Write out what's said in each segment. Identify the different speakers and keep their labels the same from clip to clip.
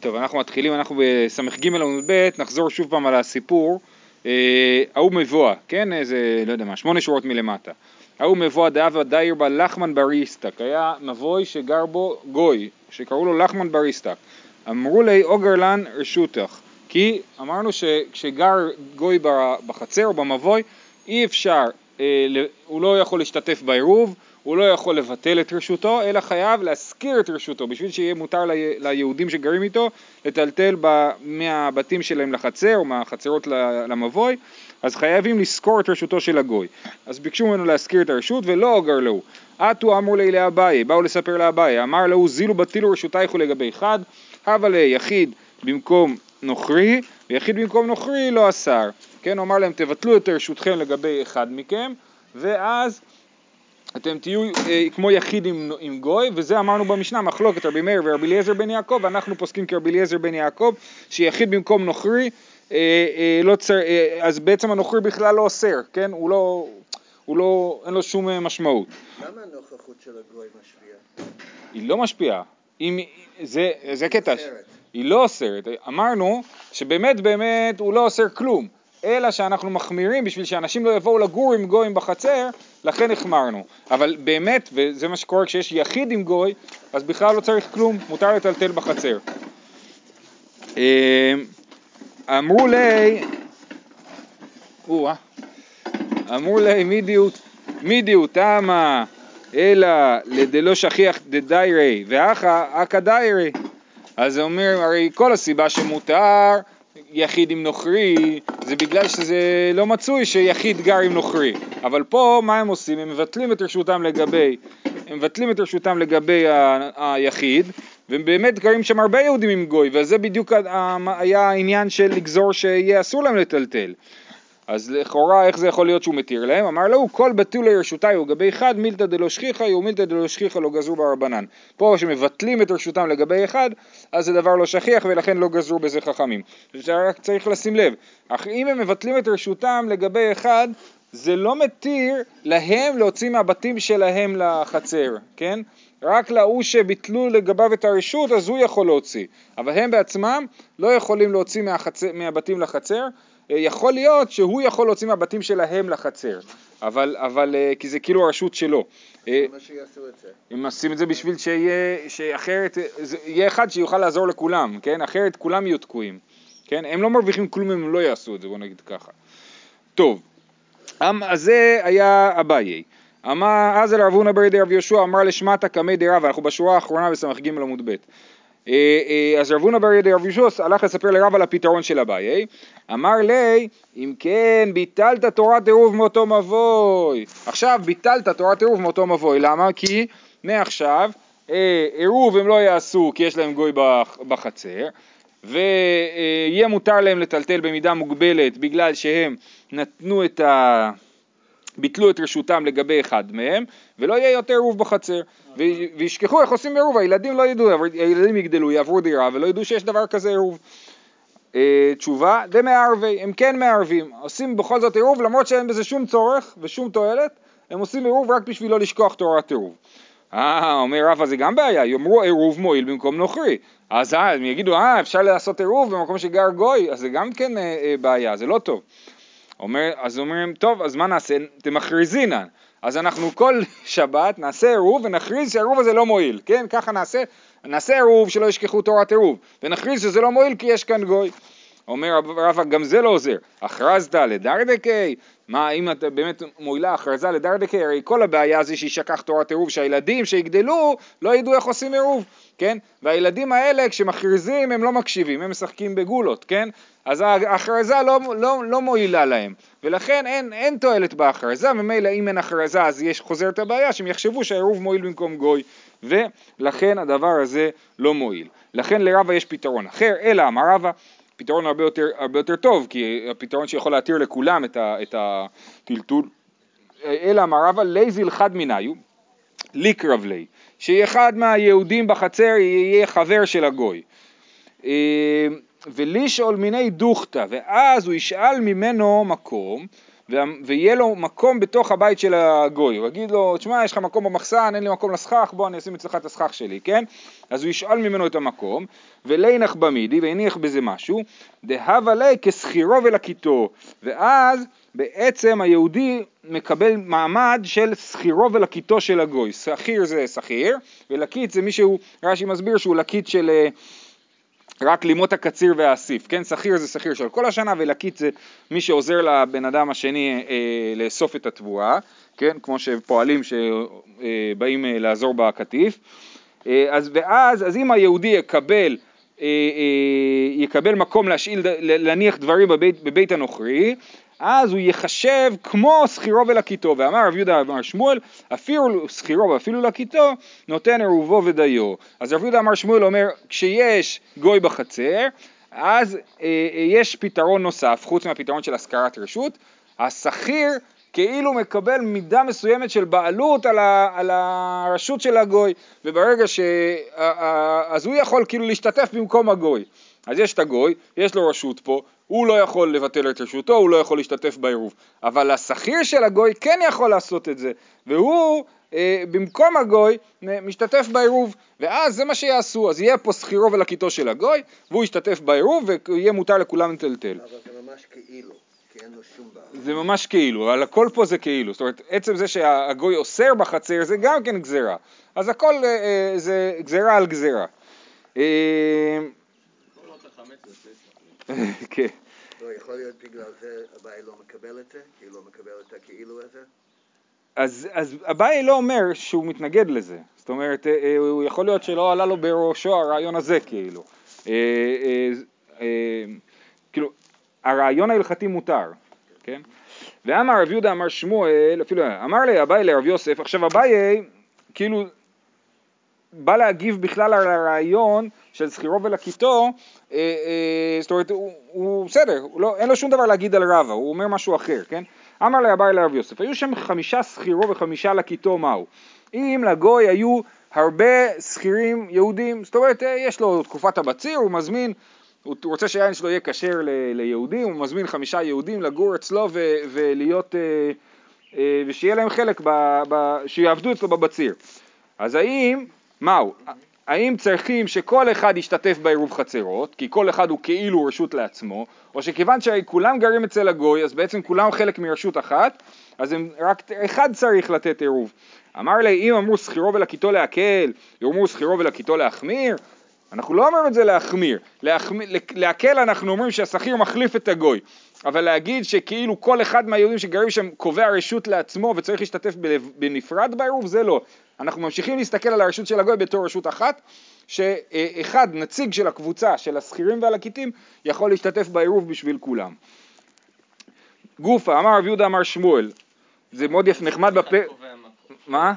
Speaker 1: טוב, אנחנו מתחילים, אנחנו בס"ג עמוד ב', נחזור שוב פעם על הסיפור. אה, ההוא מבואה, כן? איזה, לא יודע מה, שמונה שורות מלמטה. ההוא מבואה דאבה דייר בה לחמן בריסטק, היה מבוי שגר בו גוי, שקראו לו לחמן בריסטק. אמרו לי אוגר לן רשותך, כי אמרנו שכשגר גוי בחצר או במבוי, אי אפשר, אה, הוא לא יכול להשתתף בעירוב, הוא לא יכול לבטל את רשותו, אלא חייב להשכיר את רשותו, בשביל שיהיה מותר ליהודים שגרים איתו לטלטל מהבתים שלהם לחצר או מהחצרות למבוי, אז חייבים לשכור את רשותו של הגוי. אז ביקשו ממנו להשכיר את הרשות ולא אוגר לו. עטו אמרו לי לאביי, באו לספר לאביי, אמר לו זילו בטילו רשותייכו לגבי אחד, הווה ליחיד במקום נוכרי, ויחיד במקום נוכרי לא אסר. כן, הוא אמר להם תבטלו את רשותכם לגבי אחד מכם, ואז אתם תהיו אה, כמו יחיד עם, עם גוי, וזה אמרנו במשנה, מחלוקת רבי מאיר ורבי אליעזר בן יעקב, אנחנו פוסקים כרבי אליעזר בן יעקב, שיחיד במקום נוכרי, אה, אה, לא צר, אה, אז בעצם הנוכרי בכלל לא אוסר, כן? הוא לא, הוא לא, אין לו שום אה, משמעות.
Speaker 2: למה הנוכחות של הגוי משפיעה?
Speaker 1: היא לא משפיעה. אם, זה, זה קטע, היא לא אוסרת. אמרנו שבאמת באמת הוא לא אוסר כלום. אלא שאנחנו מחמירים בשביל שאנשים לא יבואו לגור עם גויים בחצר, לכן החמרנו. אבל באמת, וזה מה שקורה כשיש יחיד עם גוי, אז בכלל לא צריך כלום, מותר לטלטל בחצר. אה, אמרו לי, אמרו לי מידי הוא תמה אלא לדלא שכיח דדיירי ואחא אכא דיירי אז זה אומר הרי כל הסיבה שמותר יחיד עם נוכרי זה בגלל שזה לא מצוי שיחיד גר עם נוכרי אבל פה מה הם עושים? הם מבטלים את רשותם לגבי הם מבטלים את רשותם לגבי ה- היחיד והם באמת גרים שם הרבה יהודים עם גוי וזה בדיוק היה העניין של לגזור שיהיה אסור להם לטלטל אז לכאורה איך זה יכול להיות שהוא מתיר להם? אמר לו כל בתול לרשותי הוא לגבי אחד מילתא דלא שכיחא ומילתא דלא שכיחא לא גזרו ברבנן. פה שמבטלים את רשותם לגבי אחד אז זה דבר לא שכיח ולכן לא גזרו בזה חכמים. זה רק צריך לשים לב. אך אם הם מבטלים את רשותם לגבי אחד זה לא מתיר להם להוציא מהבתים שלהם לחצר, כן? רק להוא שביטלו לגביו את הרשות אז הוא יכול להוציא, אבל הם בעצמם לא יכולים להוציא מהחצר, מהבתים לחצר יכול להיות שהוא יכול להוציא מהבתים שלהם לחצר, אבל, אבל אה, כי זה כאילו הרשות שלו.
Speaker 2: אה?
Speaker 1: הם עושים את זה בשביל שיהיה, שאחרת, יהיה אחד שיוכל לעזור לכולם, כן? אחרת כולם יהיו תקועים, כן? הם לא מרוויחים כלום אם הם לא יעשו את זה, בוא נגיד ככה. טוב, אמ, אז זה היה אביי. אמר אז אל רב הונא ברי רב יהושע אמר לשמטה קמי דרב, אנחנו בשורה האחרונה בס"ג עמוד ב'. אה, אה, אז רב הונא בר ידי רב ישוס הלך לספר לרב על הפתרון של אביי, אמר לי אם כן ביטלת תורת עירוב מאותו מבוי, עכשיו ביטלת תורת עירוב מאותו מבוי, למה? כי מעכשיו אה, עירוב הם לא יעשו כי יש להם גוי בחצר ויהיה מותר להם לטלטל במידה מוגבלת בגלל שהם נתנו את ה... ביטלו את רשותם לגבי אחד מהם, ולא יהיה יותר עירוב בחצר. וישכחו איך עושים עירוב, הילדים לא ידעו, הילדים יגדלו, יעברו דירה, ולא ידעו שיש דבר כזה עירוב. אה, תשובה, דמערבי, הם כן מערבים, עושים בכל זאת עירוב למרות שאין בזה שום צורך ושום תועלת, הם עושים עירוב רק בשביל לא לשכוח תורת עירוב. אה, אומר רבא זה גם בעיה, יאמרו עירוב מועיל במקום נוכרי. אז אה, הם יגידו, אה, אפשר לעשות עירוב במקום שגר גוי, אז זה גם כן אה, אה, בעיה, זה לא טוב. אומר, אז אומרים, טוב, אז מה נעשה? תמכריזינן. אז אנחנו כל שבת נעשה עירוב ונכריז שהעירוב הזה לא מועיל, כן? ככה נעשה, נעשה עירוב שלא ישכחו תורת עירוב, ונכריז שזה לא מועיל כי יש כאן גוי. אומר רבא, גם זה לא עוזר. הכרזת לדרדקי, מה אם אתה באמת מועילה הכרזה לדרדקי, הרי כל הבעיה זה שישכח תורת עירוב, שהילדים שיגדלו לא ידעו איך עושים עירוב, כן? והילדים האלה כשמכריזים הם לא מקשיבים, הם משחקים בגולות, כן? אז ההכרזה לא, לא, לא מועילה להם, ולכן אין, אין תועלת בהכרזה, ממילא אם אין הכרזה אז יש חוזרת הבעיה שהם יחשבו שהעירוב מועיל במקום גוי, ולכן הדבר הזה לא מועיל. לכן לרבה יש פתרון אחר, אלא אמר רבה פתרון הרבה יותר, הרבה יותר טוב, כי הפתרון שיכול להתיר לכולם את, ה, את הטלטול, אלא אמר רבא לייזיל חד מניו, ליקרב לי, שאחד מהיהודים בחצר יהיה חבר של הגוי. אה, ולשאול מיני דוכתא, ואז הוא ישאל ממנו מקום, ויהיה לו מקום בתוך הבית של הגוי, הוא יגיד לו, תשמע, יש לך מקום במחסן, אין לי מקום לסכך, בוא אני אשים אצלך את הסכך שלי, כן? אז הוא ישאל ממנו את המקום, ולינך במידי, והניח בזה משהו, דהבה ליה כשכירו ולקיתו, ואז בעצם היהודי מקבל מעמד של שכירו ולקיתו של הגוי, שכיר זה שכיר, ולקית זה מישהו, רש"י מסביר שהוא לקית של... אה, רק לימות הקציר והאסיף, כן? שכיר זה שכיר של כל השנה ולקית זה מי שעוזר לבן אדם השני אה, לאסוף את התבואה, כן? כמו שפועלים שבאים אה, לעזור בקטיף. אה, אז ואז, אז אם היהודי יקבל, אה, אה, יקבל מקום להשאיל, להניח דברים בבית, בבית הנוכרי, אז הוא יחשב כמו שכירו ולקיתו, ואמר רב יהודה אמר שמואל, אפילו שכירו ואפילו לקיתו, נותן עירובו ודיו. אז רב יהודה אמר שמואל אומר, כשיש גוי בחצר, אז אה, אה, יש פתרון נוסף, חוץ מהפתרון של השכרת רשות, השכיר כאילו מקבל מידה מסוימת של בעלות על, ה, על הרשות של הגוי, וברגע ש... אז הוא יכול כאילו להשתתף במקום הגוי. אז יש את הגוי, יש לו רשות פה, הוא לא יכול לבטל את רשותו, הוא לא יכול להשתתף בעירוב. אבל השכיר של הגוי כן יכול לעשות את זה, והוא אה, במקום הגוי משתתף בעירוב, ואז זה מה שיעשו, אז יהיה פה שכירו ולקיתו של הגוי, והוא ישתתף בעירוב ויהיה מותר לכולם לטלטל.
Speaker 2: אבל זה ממש כאילו.
Speaker 1: זה ממש כאילו, אבל הכל פה זה כאילו, זאת אומרת עצם זה שהגוי אוסר בחצר זה גם כן גזירה, אז הכל אה, אה, זה גזירה על גזירה. אה, כן.
Speaker 2: לא, יכול להיות בגלל זה הבעיה לא מקבל את זה? כי הוא לא מקבל את הכאילו הזה?
Speaker 1: אז, אז אביי לא אומר שהוא מתנגד לזה, זאת אומרת, אה, אה, הוא יכול להיות שלא עלה לו בראשו הרעיון הזה כאילו. אה, כאילו, הרעיון ההלכתי מותר, כן? ואמר רב יהודה אמר שמואל, אפילו אמר לי אביי לרב יוסף, עכשיו אביי כאילו בא להגיב בכלל על הרעיון של זכירו ולקיתו, אה, אה, זאת אומרת, הוא, בסדר, לא, אין לו שום דבר להגיד על רבא, הוא אומר משהו אחר, כן? אמר לה אביי לרב יוסף, היו שם חמישה שכירו וחמישה לקיתו מהו? אם לגוי היו הרבה שכירים יהודים, זאת אומרת, אה, יש לו תקופת הבציר, הוא מזמין, הוא רוצה שהיין שלו יהיה כשר ליהודים, הוא מזמין חמישה יהודים לגור אצלו ו- ולהיות, ושיהיה להם חלק, ב- ב- שיעבדו אצלו בבציר. אז האם, מהו? האם צריכים שכל אחד ישתתף בעירוב חצרות, כי כל אחד הוא כאילו רשות לעצמו, או שכיוון שכולם גרים אצל הגוי, אז בעצם כולם חלק מרשות אחת, אז הם, רק אחד צריך לתת עירוב. אמר לי, אם אמרו שכירו ולקיתו להקל, יאמרו שכירו ולקיתו להחמיר, אנחנו לא אומרים את זה להחמיר, להחמיר להקל אנחנו אומרים שהשכיר מחליף את הגוי, אבל להגיד שכאילו כל אחד מהיהודים שגרים שם קובע רשות לעצמו וצריך להשתתף בנפרד בעירוב, זה לא. אנחנו ממשיכים להסתכל על הרשות של הגוי בתור רשות אחת, שאחד, נציג של הקבוצה של השכירים והלקיטים, יכול להשתתף בעירוב בשביל כולם. גופה, אמר רב יהודה אמר שמואל, זה מאוד יפה, נחמד בפה... מה?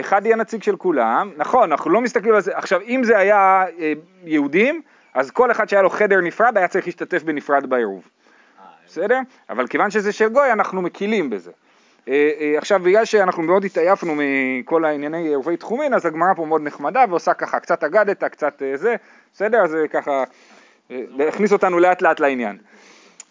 Speaker 1: אחד יהיה נציג של כולם, נכון, אנחנו לא מסתכלים על זה, עכשיו אם זה היה אה, יהודים, אז כל אחד שהיה לו חדר נפרד היה צריך להשתתף בנפרד בעירוב, בסדר? אבל כיוון שזה של גוי אנחנו מקילים בזה. אה, אה, עכשיו בגלל שאנחנו מאוד התעייפנו מכל הענייני עורבי תחומין, אז הגמרא פה מאוד נחמדה ועושה ככה קצת אגדת, קצת אה, זה, בסדר? זה ככה, אה, להכניס אותנו לאט לאט לעניין.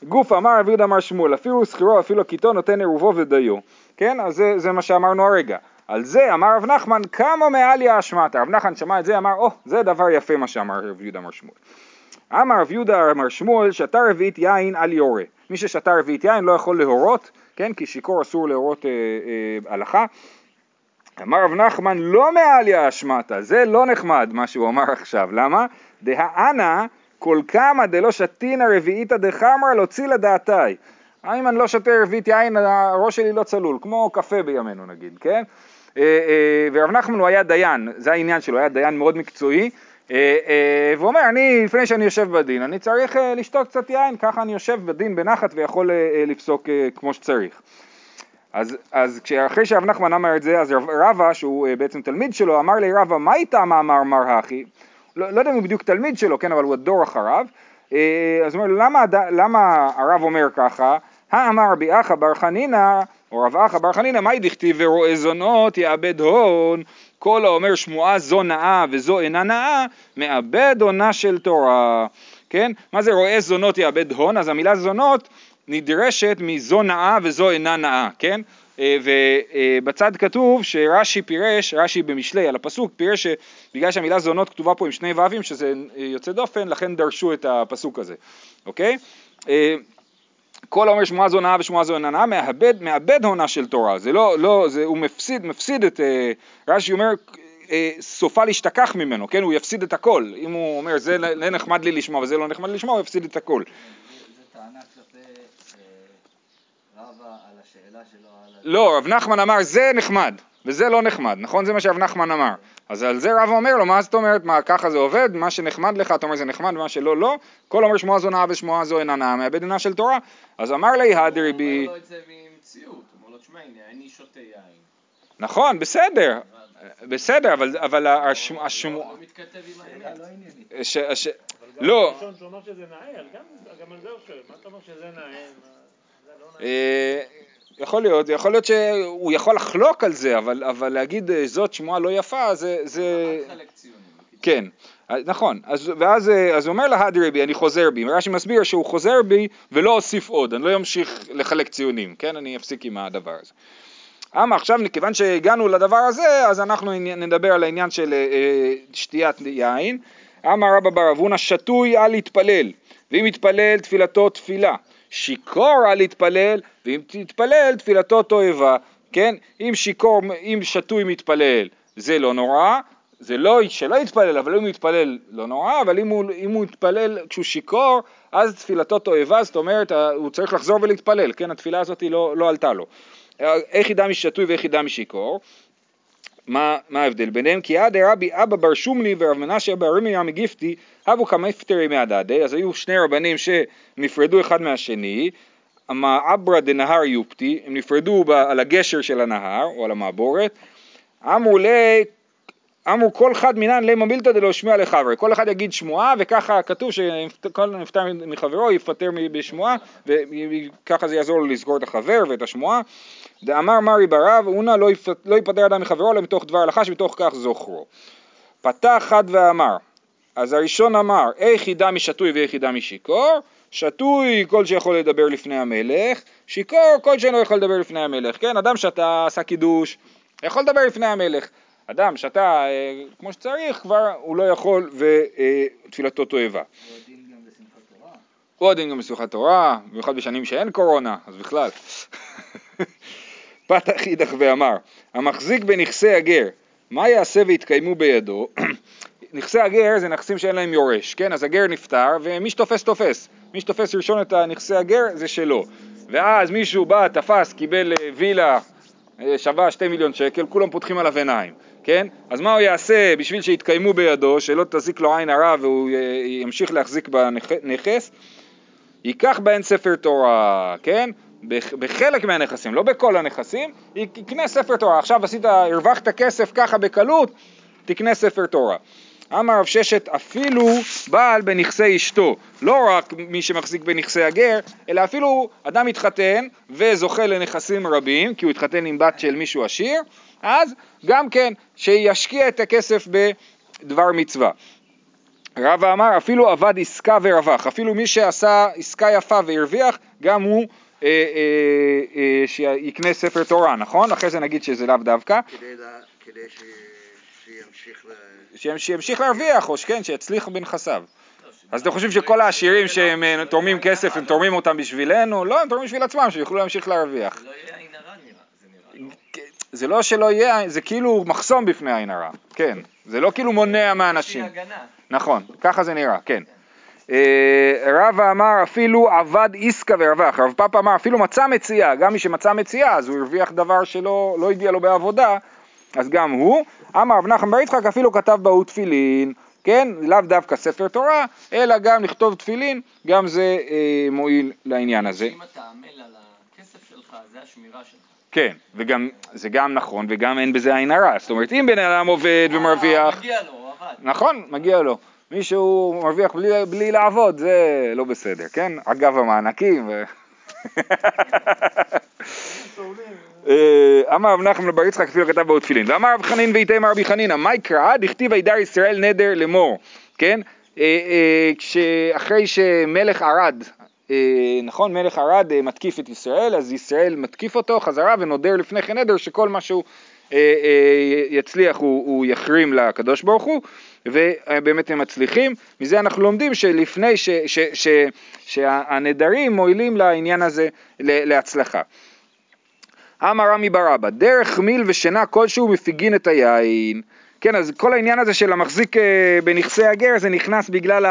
Speaker 1: גוף אמר יהודה אמר שמואל, אפילו שכירו אפילו הקיטו נותן עירובו ודיו, כן? אז זה, זה מה שאמרנו הרגע. על זה אמר רב נחמן כמה מעליה אשמתה, רב נחמן שמע את זה אמר או oh, זה דבר יפה מה שאמר רב יהודה אמר שמואל. אמר רב יהודה אמר שמואל שתה רביעית יין על יורה, מי ששתה רביעית יין לא יכול להורות, כן? כי שיכור אסור להורות אה, אה, הלכה. אמר רב נחמן לא מעליה אשמתה, זה לא נחמד מה שהוא אמר עכשיו, למה? דהאנה כל כמה דלא שתינא רביעיתא דחמרא להוציא לדעתי. אם אני לא שותה רביעית יין הראש שלי לא צלול, כמו קפה בימינו נגיד, כן? אה, אה, ורב נחמן הוא היה דיין, זה העניין שלו, היה דיין מאוד מקצועי, והוא אומר, אני לפני שאני יושב בדין, אני צריך לשתות קצת יין, ככה אני יושב בדין בנחת ויכול לפסוק כמו שצריך. אז, אז אחרי שרב נחמן אמר את זה, אז רבא, שהוא בעצם תלמיד שלו, אמר לי רבא, מה איתה מאמר מר הכי? לא, לא יודע אם הוא בדיוק תלמיד שלו, כן, אבל הוא הדור אחריו. אז הוא אומר, למה, למה הרב אומר ככה? האמר רבי אחא בר חנינא, או רב אחא בר חנינא, מאי דכתיב ורואה זונות יאבד הון, כל האומר שמועה זו נאה וזו אינה נאה, מאבד הונה של תורה. כן? מה זה רואה זונות יאבד הון? אז המילה זונות נדרשת מזו נאה וזו אינה נאה, כן? אה, ובצד כתוב שרש"י פירש, רש"י במשלי על הפסוק פירש שבגלל שהמילה זונות כתובה פה עם שני ו"ים שזה יוצא דופן לכן דרשו את הפסוק הזה, אוקיי? אה, כל האומר שמועה זו נאה ושמועה זו אינה נאה מאבד, מאבד הונה של תורה, זה לא, לא, זה, הוא מפסיד, מפסיד את, אה, רש"י אומר סופה להשתכח ממנו, כן, הוא יפסיד את הכל, אם הוא אומר זה נחמד לי לשמוע וזה לא נחמד לי לשמוע הוא יפסיד את הכל. לא, רב נחמן אמר זה נחמד, וזה לא נחמד, נכון? זה מה שרב נחמן אמר. אז על זה רב אומר לו, מה זאת אומרת, מה ככה זה עובד, מה שנחמד לך, אתה אומר זה נחמד, ומה שלא, לא. כל אומר שמועה זו נאה ושמועה זו אינה נאה, מאבד עינה של תורה. אז אמר לי הדרי בי...
Speaker 3: הוא אומר לו את זה ממציאות, הוא אומר לו, תשמע, הנה, אני שותה יין.
Speaker 1: נכון, בסדר, בסדר, אבל, אבל השמועה...
Speaker 3: לא מתכתב עם האמת.
Speaker 1: לא.
Speaker 4: הראשון שאומר שזה נאה, גם על זה הוא שואל, מה אתה אומר שזה נאה?
Speaker 1: אה, יכול להיות, יכול להיות שהוא יכול לחלוק על זה, אבל, אבל להגיד אה, זאת שמועה לא יפה, זה... זה...
Speaker 3: חלק ציוני.
Speaker 1: כן, נכון, אז, ואז אה, אז אומר להדרי בי, אני חוזר בי, רש"י מסביר שהוא חוזר בי ולא אוסיף עוד, אני לא אמשיך לחלק ציונים, כן, אני אפסיק עם הדבר הזה. אמה עכשיו, כיוון שהגענו לדבר הזה, אז אנחנו נדבר על העניין של אה, שתיית יין. אמר רבא בר אבונה, שתוי אל יתפלל, ואם יתפלל תפילתו תפילה. שיכור אל יתפלל, ואם תתפלל תפילתו תועבה, כן? אם שיכור, אם שתוי מתפלל זה לא נורא, זה לא שלא יתפלל, אבל אם הוא יתפלל לא נורא, אבל אם הוא, אם הוא יתפלל כשהוא שיכור, אז תפילתו תועבה, זאת אומרת, הוא צריך לחזור ולהתפלל, כן? התפילה הזאת לא, לא עלתה לו. איך ידע משתוי ואיך ידע משיכור? מה, מה ההבדל ביניהם? כי עד רבי אבא בר שומלי ורב מנשה בר רמיה מגיפתי הבו כמפטרי מהדדי, אז היו שני רבנים שנפרדו אחד מהשני, מעברה דנהר יופתי, הם נפרדו ב, על הגשר של הנהר או על המעבורת, אמרו לי אמרו כל אחד מינן למה מילתא דלא שמיע לחברי, כל אחד יגיד שמועה וככה כתוב שכל נפטר מחברו יפטר בשמועה וככה זה יעזור לו לסגור את החבר ואת השמועה. דאמר מרי ברב אונה לא, לא יפטר אדם מחברו אלא מתוך דבר הלכה שבתוך כך זוכרו. פתח חד ואמר, אז הראשון אמר איך ידע משתוי ואיך ידע משיכור, שתוי כל שיכול לדבר לפני המלך, שיכור כל שאינו יכול לדבר לפני המלך, כן, אדם שאתה עשה קידוש, יכול לדבר לפני המלך, אדם שאתה אה, כמו שצריך כבר הוא לא יכול ותפילתו תועבה. הוא הדין גם בשמחת תורה, במיוחד בשנים שאין קורונה, אז בכלל. פתח אידך ואמר, המחזיק בנכסי הגר, מה יעשה ויתקיימו בידו? נכסי הגר זה נכסים שאין להם יורש, כן? אז הגר נפטר ומי שתופס תופס. מי שתופס ראשון את נכסי הגר זה שלו. ואז מישהו בא, תפס, קיבל אה, וילה אה, שווה שתי מיליון שקל, כולם פותחים עליו עיניים, כן? אז מה הוא יעשה בשביל שיתקיימו בידו, שלא תזיק לו עין הרע והוא אה, ימשיך להחזיק בנכס? ייקח בהן ספר תורה, כן? בחלק מהנכסים, לא בכל הנכסים, יקנה ספר תורה. עכשיו עשית, הרווחת כסף ככה בקלות, תקנה ספר תורה. אמר רב ששת אפילו בעל בנכסי אשתו, לא רק מי שמחזיק בנכסי הגר, אלא אפילו אדם מתחתן וזוכה לנכסים רבים, כי הוא התחתן עם בת של מישהו עשיר, אז גם כן שישקיע את הכסף בדבר מצווה. רבא אמר אפילו עבד עסקה ורווח, אפילו מי שעשה עסקה יפה והרוויח, גם הוא אה, אה, אה, שיקנה ספר תורה, נכון? אחרי זה נגיד שזה לאו דווקא.
Speaker 2: כדי, לה, כדי ש... שימשיך ל...
Speaker 1: שימשיך להרוויח, או שכן, שיצליח בנכסיו. אז אתם חושבים שכל העשירים שהם תורמים כסף, הם תורמים אותם בשבילנו? לא, הם תורמים בשביל עצמם, שיוכלו להמשיך להרוויח.
Speaker 3: זה לא
Speaker 1: לא שלא יהיה, זה כאילו מחסום בפני עין הרע, כן. זה לא כאילו מונע מאנשים. נכון, ככה זה נראה, כן. רבא אמר אפילו עבד איסקה ורווח, רב פאפה אמר אפילו מצא מציאה, גם מי שמצא מציאה אז הוא הרוויח דבר שלא לא הגיע לו בעבודה, אז גם הוא. אמר רב נחמן בר יצחק אפילו כתב בהוא תפילין, כן, לאו דווקא ספר תורה, אלא גם לכתוב תפילין, גם זה אה, מועיל לעניין הזה.
Speaker 3: אם אתה עמל על הכסף שלך, זה השמירה שלך.
Speaker 1: כן, וגם, זה גם נכון וגם אין בזה עין הרע, זאת אומרת אם בן אדם עובד ומרוויח,
Speaker 3: אה, מגיע לו, הוא עבד.
Speaker 1: נכון, מגיע לו. מי שהוא מרוויח בלי, בלי לעבוד זה לא בסדר, כן? אגב המענקים ו... אה, אמר רב נחמן בר יצחק אפילו כתב בו תפילין ואמר רב חנין ואיתמר רבי חנינא מה יקרא דכתיב הידר ישראל נדר לאמור כן? אה, אה, כשאחרי שמלך ערד, נכון, מלך ערד מתקיף את ישראל, אז ישראל מתקיף אותו חזרה ונודר לפני כן נדר שכל מה שהוא יצליח הוא יחרים לקדוש ברוך הוא, ובאמת הם מצליחים. מזה אנחנו לומדים שלפני ש, ש, ש, שהנדרים מועילים לעניין הזה להצלחה. אמר רמי בר אבא, דרך מיל ושינה כלשהו מפיגין את היין. כן, אז כל העניין הזה של המחזיק אה, בנכסי הגר זה נכנס בגלל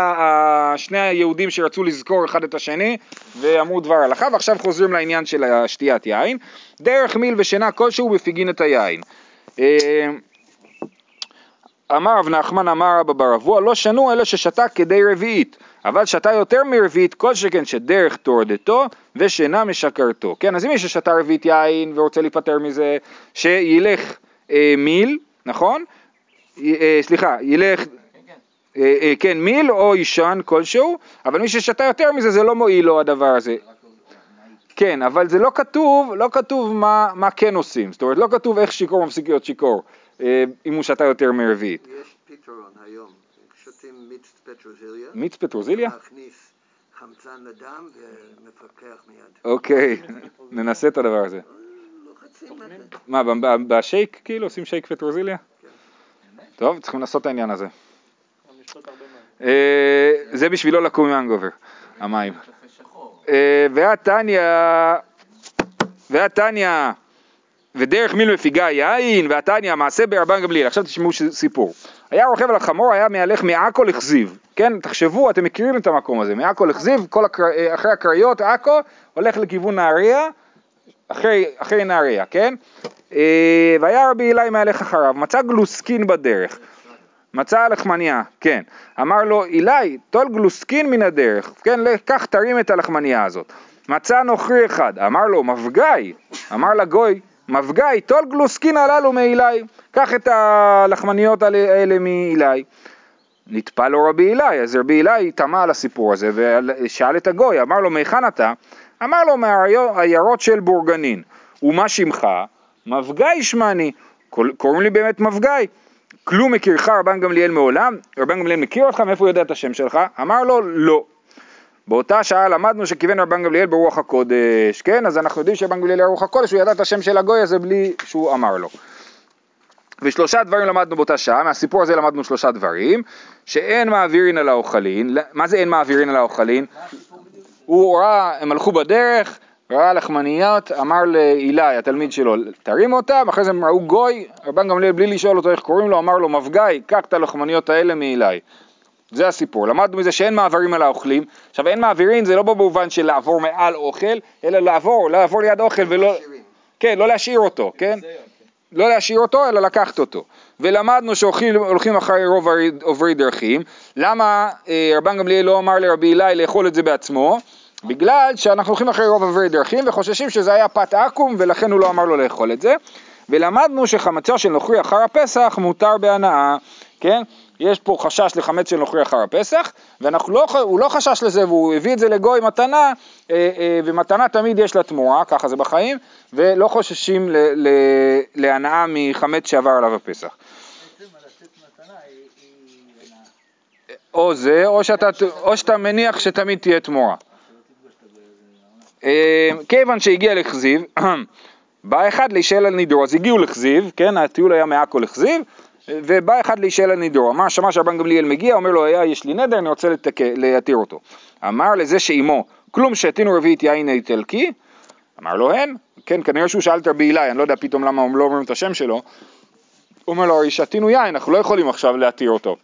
Speaker 1: שני היהודים שרצו לזכור אחד את השני ואמרו דבר הלכה ועכשיו חוזרים לעניין של השתיית יין. דרך מיל ושינה כלשהו מפיגין את היין. אמר רב נחמן אמר רבא בר אבוה לא שנו אלא ששתה כדי רביעית אבל שתה יותר מרביעית כל שכן שדרך תורדתו ושינה משקרתו. כן אז אם מישהו שתה רביעית יין ורוצה להיפטר מזה שילך אה, מיל נכון? אה, סליחה ילך. אה, אה, כן מיל או אישן כלשהו אבל מי ששתה יותר מזה זה לא מועיל לו הדבר הזה. כן, אבל זה לא כתוב, לא כתוב מה, מה כן עושים, זאת אומרת לא כתוב איך שיכור מפסיק להיות שיכור, אם הוא שתה יותר מרביעית.
Speaker 2: יש פתרון היום, שותים מיץ פטרוזיליה,
Speaker 1: מיץ פטרוזיליה?
Speaker 2: להכניס חמצן לדם ומפקח מיד.
Speaker 1: אוקיי, ננסה את הדבר הזה.
Speaker 2: זה.
Speaker 1: מה, בשייק כאילו? עושים שייק פטרוזיליה? טוב, צריכים לעשות את העניין הזה. אה, זה בשבילו לקום מהנגובר, המים.
Speaker 3: שחור.
Speaker 1: אה, והתניא, והתניא, ודרך מיל מפיגה יין, והתניא מעשה ברבן גמליאל. עכשיו תשמעו סיפור. היה רוכב על החמור, היה מהלך מעכו לכזיב. כן, תחשבו, אתם מכירים את המקום הזה, מעכו לכזיב, הקר... אה, אחרי הקריות, עכו, הולך לכיוון נהריה, אחרי, אחרי נהריה, כן? אה, והיה רבי אלי מהלך אחריו, מצא גלוסקין בדרך. מצא לחמניה, כן. אמר לו, אילי, טול גלוסקין מן הדרך, כן, קח תרים את הלחמניה הזאת. מצא נוכרי אחד, אמר לו, מבגאי, אמר לגוי, מבגאי, טול גלוסקין הללו מאילי, קח את הלחמניות האלה- מאילי. נטפל לו רבי אלי, אז רבי אלי תמה על הסיפור הזה ושאל את הגוי, אמר לו, מהיכן אתה? אמר לו, מהעיירות של בורגנין. ומה שמך? מבגאי שמני. קוראים לי באמת מבגאי. כלום מכירך רבן גמליאל מעולם? רבן גמליאל מכיר אותך? מאיפה הוא יודע את השם שלך? אמר לו, לא. באותה שעה למדנו שכיוון רבן גמליאל ברוח הקודש, כן? אז אנחנו יודעים שרבן גמליאל היה רוח הקודש, הוא ידע את השם של הגוי הזה בלי שהוא אמר לו. ושלושה דברים למדנו באותה שעה, מהסיפור הזה למדנו שלושה דברים, שאין מעבירין על האוכלין, מה זה אין מעבירין על האוכלין? הוא ראה, הם הלכו בדרך, ראה לחמניות, אמר לאילי, התלמיד שלו, תרים אותם, אחרי זה הם ראו גוי, רבן גמליאל בלי לשאול אותו איך קוראים לו, אמר לו, מבגאי, קח את הלחמניות האלה מאילי. זה הסיפור. למדנו מזה שאין מעברים על האוכלים. עכשיו אין מעבירין זה לא במובן של לעבור מעל אוכל, אלא לעבור, לעבור ליד אוכל ולא...
Speaker 2: שירים.
Speaker 1: כן, לא להשאיר אותו, כן? לא להשאיר אותו, אלא לקחת אותו. ולמדנו שהולכים אחרי רוב עוברי דרכים. למה אה, רבן גמליאל לא אמר לרבי אלי לאכול את זה בעצמו? בגלל שאנחנו הולכים אחרי רוב עוברי דרכים וחוששים שזה היה פת עכו"ם ולכן הוא לא אמר לו לאכול את זה. ולמדנו שחמצו של נוכרי אחר הפסח מותר בהנאה, כן? יש פה חשש לחמץ של נוכרי אחר הפסח, והוא לא, לא חשש לזה והוא הביא את זה לגוי מתנה, אה, אה, ומתנה תמיד יש לה תמורה, ככה זה בחיים, ולא חוששים ל, ל, להנאה מחמץ שעבר עליו הפסח. או זה, או שאתה, או שאתה מניח שתמיד תהיה תמורה. אה, כיוון שהגיע לכזיב, בא אחד להישאל על נידור, אז הגיעו לכזיב, כן, הטיול היה מעכו לכזיב, ובא אחד להישאל על נידור, אמר, שמע שרבן גמליאל מגיע, אומר לו, היה, יש לי נדר, אני רוצה לתק... להתיר אותו. אמר לזה שאימו, כלום שתינו רביעית יין איטלקי? אמר לו, הן, כן, כנראה שהוא שאל את רבי אלי, אני לא יודע פתאום למה הם לא אומרים את השם שלו, הוא אומר לו, הרי שתינו יין, אנחנו לא יכולים עכשיו להתיר אותו.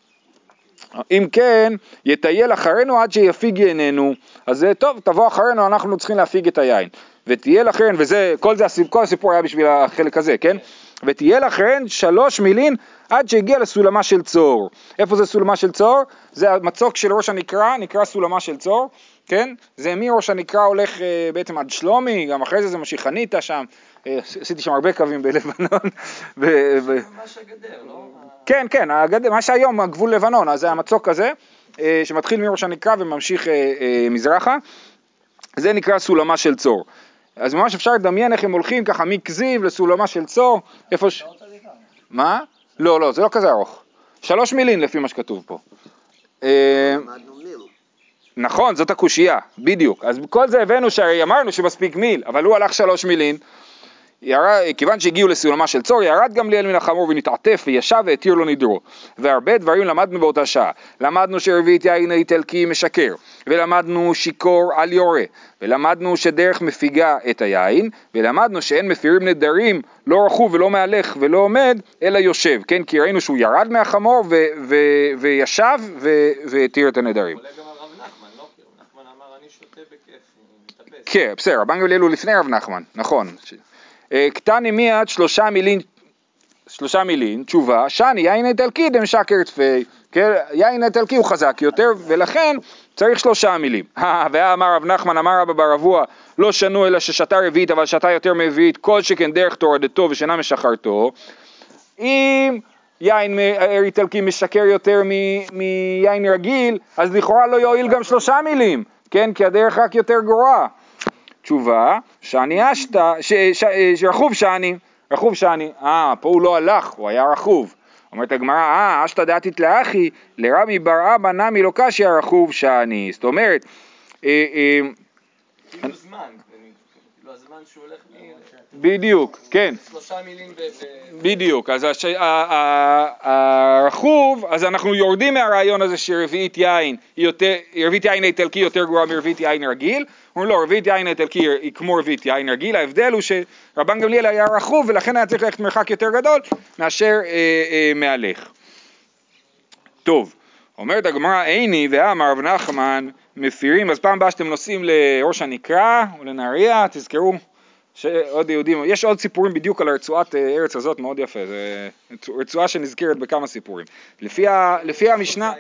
Speaker 1: אם כן, יטייל אחרינו עד שיפיג עינינו, אז טוב, תבוא אחרינו, אנחנו צריכים להפיג את היין. ותהיה לכן, וזה, כל, זה, כל הסיפור היה בשביל החלק הזה, כן? ותהיה לכן שלוש מילין עד שהגיע לסולמה של צור. איפה זה סולמה של צור? זה המצוק של ראש הנקרה, נקרא סולמה של צור, כן? זה מראש הנקרה הולך אה, בעצם עד שלומי, גם אחרי זה זה ממשיך חניתה שם, אה, עשיתי שם הרבה קווים בלבנון. ו- ו-
Speaker 3: ממש הגדר, לא?
Speaker 1: כן, כן, הגד... מה שהיום הגבול לבנון, אז זה המצוק הזה, אה, שמתחיל מראש הנקרה וממשיך אה, אה, מזרחה, זה נקרא סולמה של צור. אז ממש אפשר לדמיין איך הם הולכים ככה מכזיב לסולמה של צור, איפה ש... מה? לא, לא, זה לא כזה ארוך. שלוש מילין לפי מה שכתוב פה. אה. נכון, זאת הקושייה, בדיוק. אז כל זה הבאנו שהרי אמרנו שמספיק מיל, אבל הוא הלך שלוש מילין. ירד, כיוון שהגיעו לסולמה של צור, ירד גמליאל מן החמור ונתעטף וישב והתיר לו נדרו. והרבה דברים למדנו באותה שעה. למדנו שרביעית יין האיטלקי משקר, ולמדנו שיכור על יורה, ולמדנו שדרך מפיגה את היין, ולמדנו שאין מפירים נדרים, לא רכוב ולא מהלך ולא עומד, אלא יושב, כן? כי ראינו שהוא ירד מהחמור ו- ו- וישב ו- והתיר את הנדרים.
Speaker 3: לא?
Speaker 1: כן, בסדר, רבן גמליאל הוא לפני רב נחמן, נכון. אה, קטני מיד שלושה מילין, שלושה מילין, תשובה, שאני יין איטלקי דמשקר תפי, כן, יין איטלקי הוא חזק יותר, ולכן צריך שלושה מילים. ואמר רב נחמן, אמר רבא בר אבוה, לא שנו אלא ששתה רביעית, אבל שתה יותר מרביעית, כל שכן דרך תורדתו ושינה משחרתו. אם יין מ- איטלקי משקר יותר מיין רגיל, אז לכאורה לא יועיל גם שלושה מילים, כן? כי הדרך רק יותר גרועה. תשובה, שאני אשתא, ש- ש- ש- רכוב שאני, רכוב שאני, אה, פה הוא לא הלך, הוא היה רכוב. אומרת הגמרא, אה, אשתא דעתית לאחי, לרמי בר אבא נמי לא קשיא רכוב שאני. זאת אומרת, אה, אה,
Speaker 3: כאילו זמן, כאילו הזמן שהוא הולך.
Speaker 1: בדיוק, כן.
Speaker 3: שלושה מילים ב...
Speaker 1: בדיוק, אז הש... הרכוב, אז אנחנו יורדים מהרעיון הזה שרביעית יין יותר, רביעית יין איטלקי יותר גרועה מרביעית יין רגיל, אומרים לא, רביעית יין איטלקי היא כמו רביעית יין רגיל, ההבדל הוא שרבן גמליאל היה רכוב ולכן היה צריך ללכת מרחק יותר גדול מאשר אה, אה, מהלך. טוב, אומרת הגמרא עיני ואמר רב נחמן מפירים, אז פעם הבאה שאתם נוסעים לראש הנקרה או לנהריה, תזכרו שעוד יהודים, יש עוד סיפורים בדיוק על הרצועת אה, ארץ הזאת, מאוד יפה, זה רצועה שנזכרת בכמה סיפורים. לפי, ה, לפי המשנה.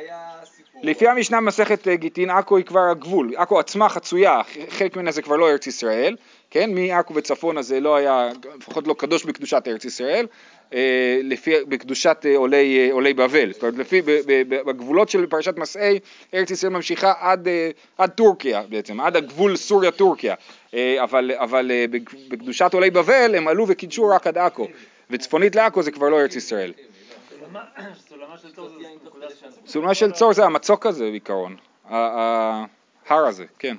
Speaker 1: לפי המשנה במסכת אה, גיטין, עכו היא כבר הגבול, עכו עצמה חצויה, חלק ממנה זה כבר לא ארץ ישראל, כן, מעכו וצפונה זה לא היה, לפחות לא קדוש בקדושת ארץ ישראל, אה, לפי, בקדושת אה, עולי, אה, עולי בבל, זאת אומרת, לפי, בגבולות של פרשת מסעי, ארץ ישראל ממשיכה עד, עד טורקיה בעצם, עד הגבול סוריה-טורקיה, אבל, אבל בק- בקדושת עולי בבל הם עלו וקידשו רק עד עכו, וצפונית לעכו זה כבר לא ארץ ישראל.
Speaker 4: סולמה- של צור זה
Speaker 1: המצוק הזה בעיקרון, ההר הזה, כן.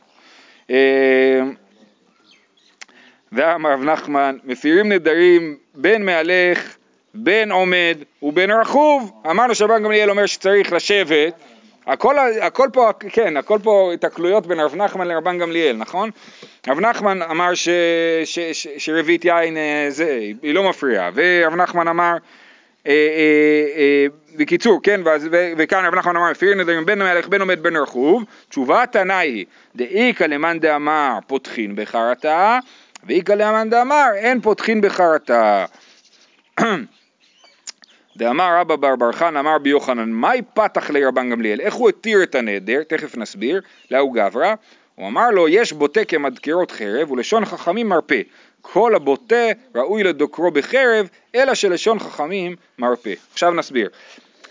Speaker 1: ואמר רב נחמן, מפירים נדרים בין מהלך, בין עומד ובין רכוב. אמרנו שרבן גמליאל אומר שצריך לשבת. הכל, הכל פה, כן, הכל פה התקלויות בין רב נחמן לרבן גמליאל, נכון? רב נחמן אמר ש, ש, ש, שרביעית יין אה, זה, היא לא מפריעה, ורב נחמן אמר אה, אה, אה, בקיצור, כן, ואז, ו, וכאן רב נחמן אמר, מפיר נדרים בין המלך בין עומד בין רכוב, תשובה תנאי היא, דאיכא למאן דאמר פותחין בחרטה, ואיכא למאן דאמר אין פותחין בחרטה. דאמר רבא בר בר חנא אמר רבי יוחנן, מהי פתח לרבן גמליאל? איך הוא התיר את הנדר? תכף נסביר, לאו גברא. הוא אמר לו, יש בוטה כמדקרות חרב ולשון חכמים מרפא. כל הבוטה ראוי לדוקרו בחרב, אלא שלשון חכמים מרפא. עכשיו נסביר.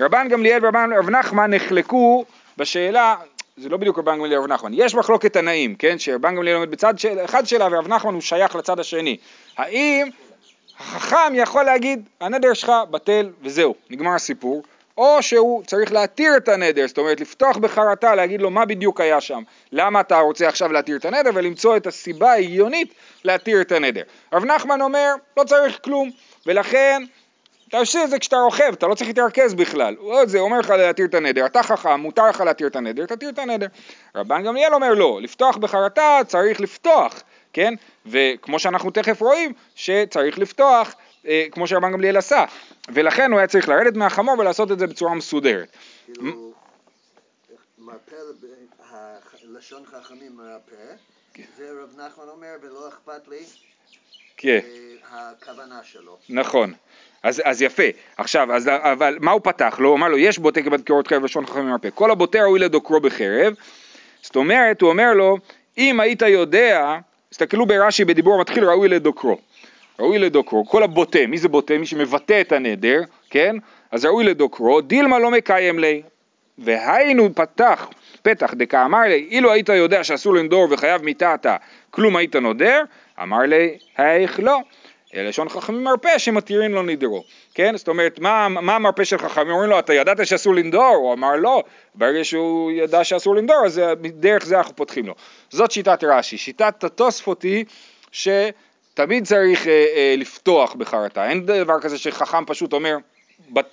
Speaker 1: רבן גמליאל ורבן רב נחמן נחלקו בשאלה, זה לא בדיוק רבן גמליאל ורב נחמן, יש מחלוקת תנאים, כן, שרבן גמליאל עומד בצד של, אחד שלה ורב נחמן הוא שייך לצד השני. האם החכם יכול להגיד, הנדר שלך בטל וזהו, נגמר הסיפור, או שהוא צריך להתיר את הנדר, זאת אומרת לפתוח בחרטה, להגיד לו מה בדיוק היה שם, למה אתה רוצה עכשיו להתיר את הנדר? ולמצוא את הסיבה ההגיונית להתיר את הנדר. רב נחמן אומר, לא צריך כלום, ולכן אתה עושה את זה כשאתה רוכב, אתה לא צריך להתרכז בכלל. הוא זה אומר לך להתיר את הנדר, אתה חכם, מותר לך להתיר את הנדר, תתיר את הנדר. רבן גמליאל אומר לא, לפתוח בחרטה צריך לפתוח, כן? וכמו שאנחנו תכף רואים, שצריך לפתוח, אה, כמו שרבן גמליאל עשה. ולכן הוא היה צריך לרדת מהחמור ולעשות את זה בצורה מסודרת.
Speaker 2: כאילו, מרפא, לשון חכמים מרפא,
Speaker 1: כן.
Speaker 2: זה רב נחמן אומר, ולא אכפת לי
Speaker 1: כן.
Speaker 2: אה, הכוונה שלו.
Speaker 1: נכון. אז, אז יפה. עכשיו, אז, אבל מה הוא פתח לו? הוא אמר לו, יש בוטה כבדקרות חרב לשון חכמים מרפא. כל הבוטה ראוי לדוקרו בחרב. זאת אומרת, הוא אומר לו, אם היית יודע, תסתכלו ברש"י בדיבור המתחיל, ראוי לדוקרו. ראוי לדוקרו. כל הבוטה, מי זה בוטה? מי שמבטא את הנדר, כן? אז ראוי לדוקרו, דילמה לא מקיים לי. והיינו פתח, פתח דקאמר לי, אילו היית יודע שאסור לנדור וחייב מיתה אתה, כלום היית נודר? אמר לי, איך לא. לשון חכמים מרפא שמתירים לו נדרו, כן? זאת אומרת, מה, מה המרפא של חכמים? אומרים לו, אתה ידעת שאסור לנדור? הוא אמר לא, ברגע שהוא ידע שאסור לנדור, אז דרך זה אנחנו פותחים לו. זאת שיטת רש"י. שיטת התוספות היא שתמיד צריך אה, אה, לפתוח בחרטה, אין דבר כזה שחכם פשוט אומר,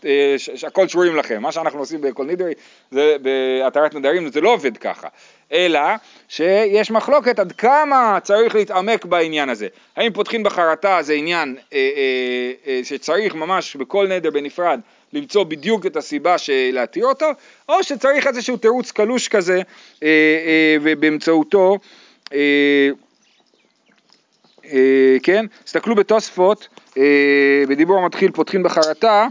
Speaker 1: אה, ש- שהכל שבורים לכם, מה שאנחנו עושים בכל נידרי, זה בהתרת נדרים, זה לא עובד ככה, אלא שיש מחלוקת עד כמה צריך להתעמק בעניין הזה. האם פותחים בחרטה זה עניין אה, אה, שצריך ממש בכל נדר בנפרד למצוא בדיוק את הסיבה להתיר אותו, או שצריך איזשהו תירוץ קלוש כזה ובאמצעותו כן? תסתכלו בתוספות, בדיבור המתחיל פותחים בחרטה,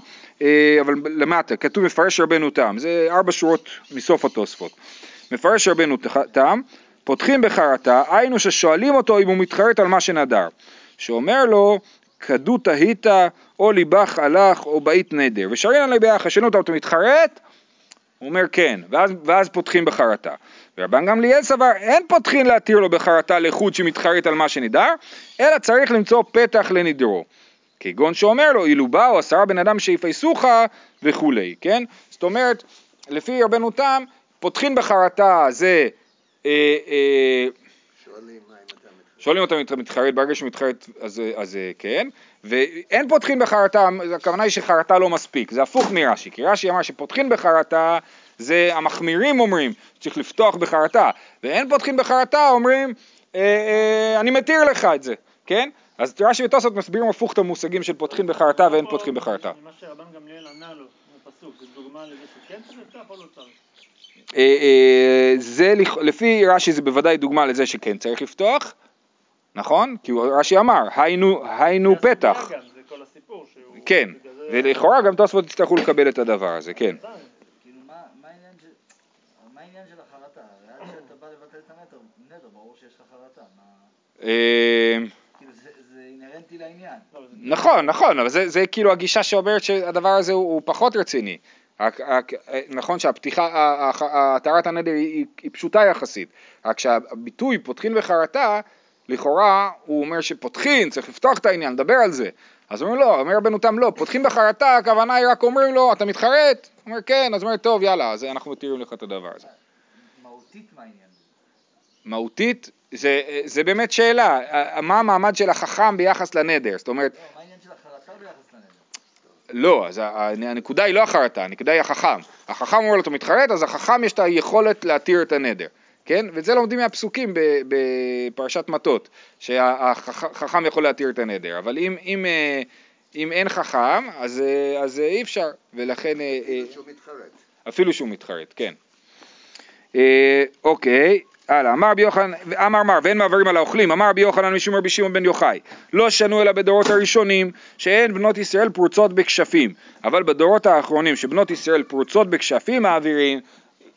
Speaker 1: אבל למטה, כתוב מפרש רבנו תם, זה ארבע שורות מסוף התוספות. מפרש רבנו תם, פותחים בחרטה, היינו ששואלים אותו אם הוא מתחרט על מה שנדר. שאומר לו, כדו תהית, או ליבך הלך, או באית נדר. ושרין עלי ביחד, שאלו אותו, אתה מתחרט? הוא אומר כן, ואז, ואז פותחים בחרטה. ורבן גמליאל סבר, אין פותחים להתיר לו בחרטה לחוד שמתחרט על מה שנידר, אלא צריך למצוא פתח לנדרו. כגון שאומר לו, אילו באו עשרה בן אדם שיפייסוך וכולי, כן? זאת אומרת, לפי רבנו תם, פותחים בחרטה זה, אה, אה,
Speaker 2: שואלים.
Speaker 1: שואלים אותם אם אתה מתחרט, ברגע שהוא מתחרט אז, אז אה, כן, ואין פותחים בחרטה, הכוונה היא שחרטה לא מספיק, זה הפוך מרש"י, כי רש"י אמר שפותחים בחרטה, זה המחמירים אומרים, צריך לפתוח בחרטה, ואין פותחים בחרטה אומרים, אה, אה, אני מתיר לך את זה, כן? אז רש"י וטוסות מסבירים הפוך את המושגים של פותחים בחרטה ואין פותחים בחרטה.
Speaker 4: מה שרבן גמליאל ענה לו, בפסוק, זה דוגמה לזה שכן צריך או לא צריך?
Speaker 1: אה, אה, זה לכ- לפי רש"י זה בוודאי דוגמה לזה שכן צריך לפתוח, נכון? כי רש"י אמר, היינו, היינו
Speaker 4: זה
Speaker 1: פתח.
Speaker 4: זה.
Speaker 1: כן,
Speaker 4: זה-
Speaker 1: ולכאורה גם תוספות יצטרכו לקבל את הדבר הזה, כן.
Speaker 5: ברור שיש לך חרטה. מה...
Speaker 1: אה,
Speaker 5: כאילו, זה זה אינהרנטי לעניין.
Speaker 4: לא,
Speaker 1: נכון, נכון, אבל זה, זה כאילו הגישה שאומרת שהדבר הזה הוא, הוא פחות רציני. אה, נכון שהפתיחה, התרת הנדר היא, היא, היא פשוטה יחסית, רק שהביטוי פותחין וחרטה, לכאורה הוא אומר שפותחין, צריך לפתוח את העניין, לדבר על זה. אז אומרים לא, אומר רבנו תם לא, פותחים בחרטה, הכוונה היא רק אומרים לו, אתה מתחרט? הוא אומר כן, אז הוא אומר טוב, יאללה, אז אנחנו מתירים לך את הדבר הזה.
Speaker 5: מהותית מה העניין?
Speaker 1: מהותית, זה, זה באמת שאלה, מה המעמד של החכם ביחס לנדר, זאת אומרת,
Speaker 5: לא, מה העניין של החרטה ביחס לנטר?
Speaker 1: לא, אז הנקודה היא לא החרטה, הנקודה היא החכם. החכם אומר לו, אתה מתחרט, אז החכם יש את היכולת להתיר את הנדר, כן? ואת זה לומדים מהפסוקים בפרשת מטות, שהחכם יכול להתיר את הנדר, אבל אם, אם, אה, אם אין חכם, אז, אה, אז אה, אי אפשר, ולכן... אה,
Speaker 2: שהוא מתחרט.
Speaker 1: אפילו שהוא מתחרט, כן. אוקיי, הלאה, אמר רבי יוחנן, אמר מר, ואין מעברים על האוכלים, אמר רבי יוחנן משום רבי שמעון בן יוחאי, לא שנו אלא בדורות הראשונים, שאין בנות ישראל פרוצות בכשפים, אבל בדורות האחרונים שבנות ישראל פרוצות בכשפים מעבירים,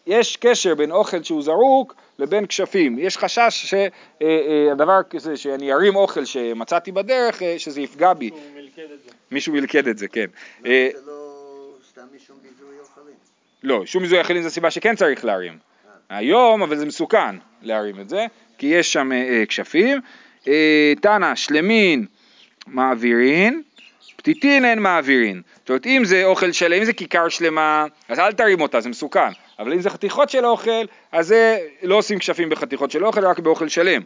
Speaker 1: יש קשר בין אוכל שהוא זרוק לבין כשפים, יש חשש שהדבר כזה, שאני ארים אוכל שמצאתי בדרך, אה, שזה יפגע בי,
Speaker 4: הוא מלכד את זה.
Speaker 1: מישהו מלכד את זה, כן. אה,
Speaker 2: זה לא סתם משום ביזוי אוכלים?
Speaker 1: לא, שום מזוהי החילין זו סיבה שכן צריך להרים. היום, אבל זה מסוכן להרים את זה, כי יש שם אה, אה, כשפים. אה, תנא, שלמין מעבירין, פתיתין אין מעבירין. זאת אומרת, אם זה אוכל שלם, אם זה כיכר שלמה, אז אל תרים אותה, זה מסוכן. אבל אם זה חתיכות של אוכל, אז זה לא עושים כשפים בחתיכות של אוכל, רק באוכל שלם.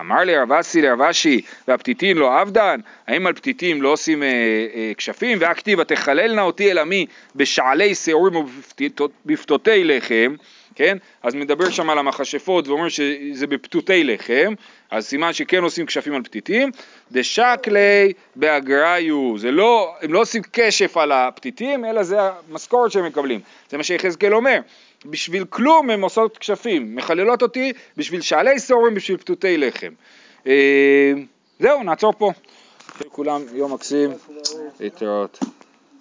Speaker 1: אמר לי רב אסי לרב אשי, והפתיתין לא עבדן? האם על פתיתים לא עושים אה, אה, כשפים? והכתיבה תחללנה אותי אל עמי בשעלי שעורים ובפתותי לחם, כן? אז מדבר שם על המכשפות ואומר שזה בפתותי לחם, אז סימן שכן עושים כשפים על פתיתים. דשקלי באגריו, זה לא, הם לא עושים כשף על הפתיתים, אלא זה המשכורת שהם מקבלים. זה מה שיחזקאל אומר. בשביל כלום הם עושות כשפים, מחללות אותי בשביל שעלי שעורים, בשביל פתותי לחם. אה, זהו, נעצור פה. לכולם יום מקסים, להתראות.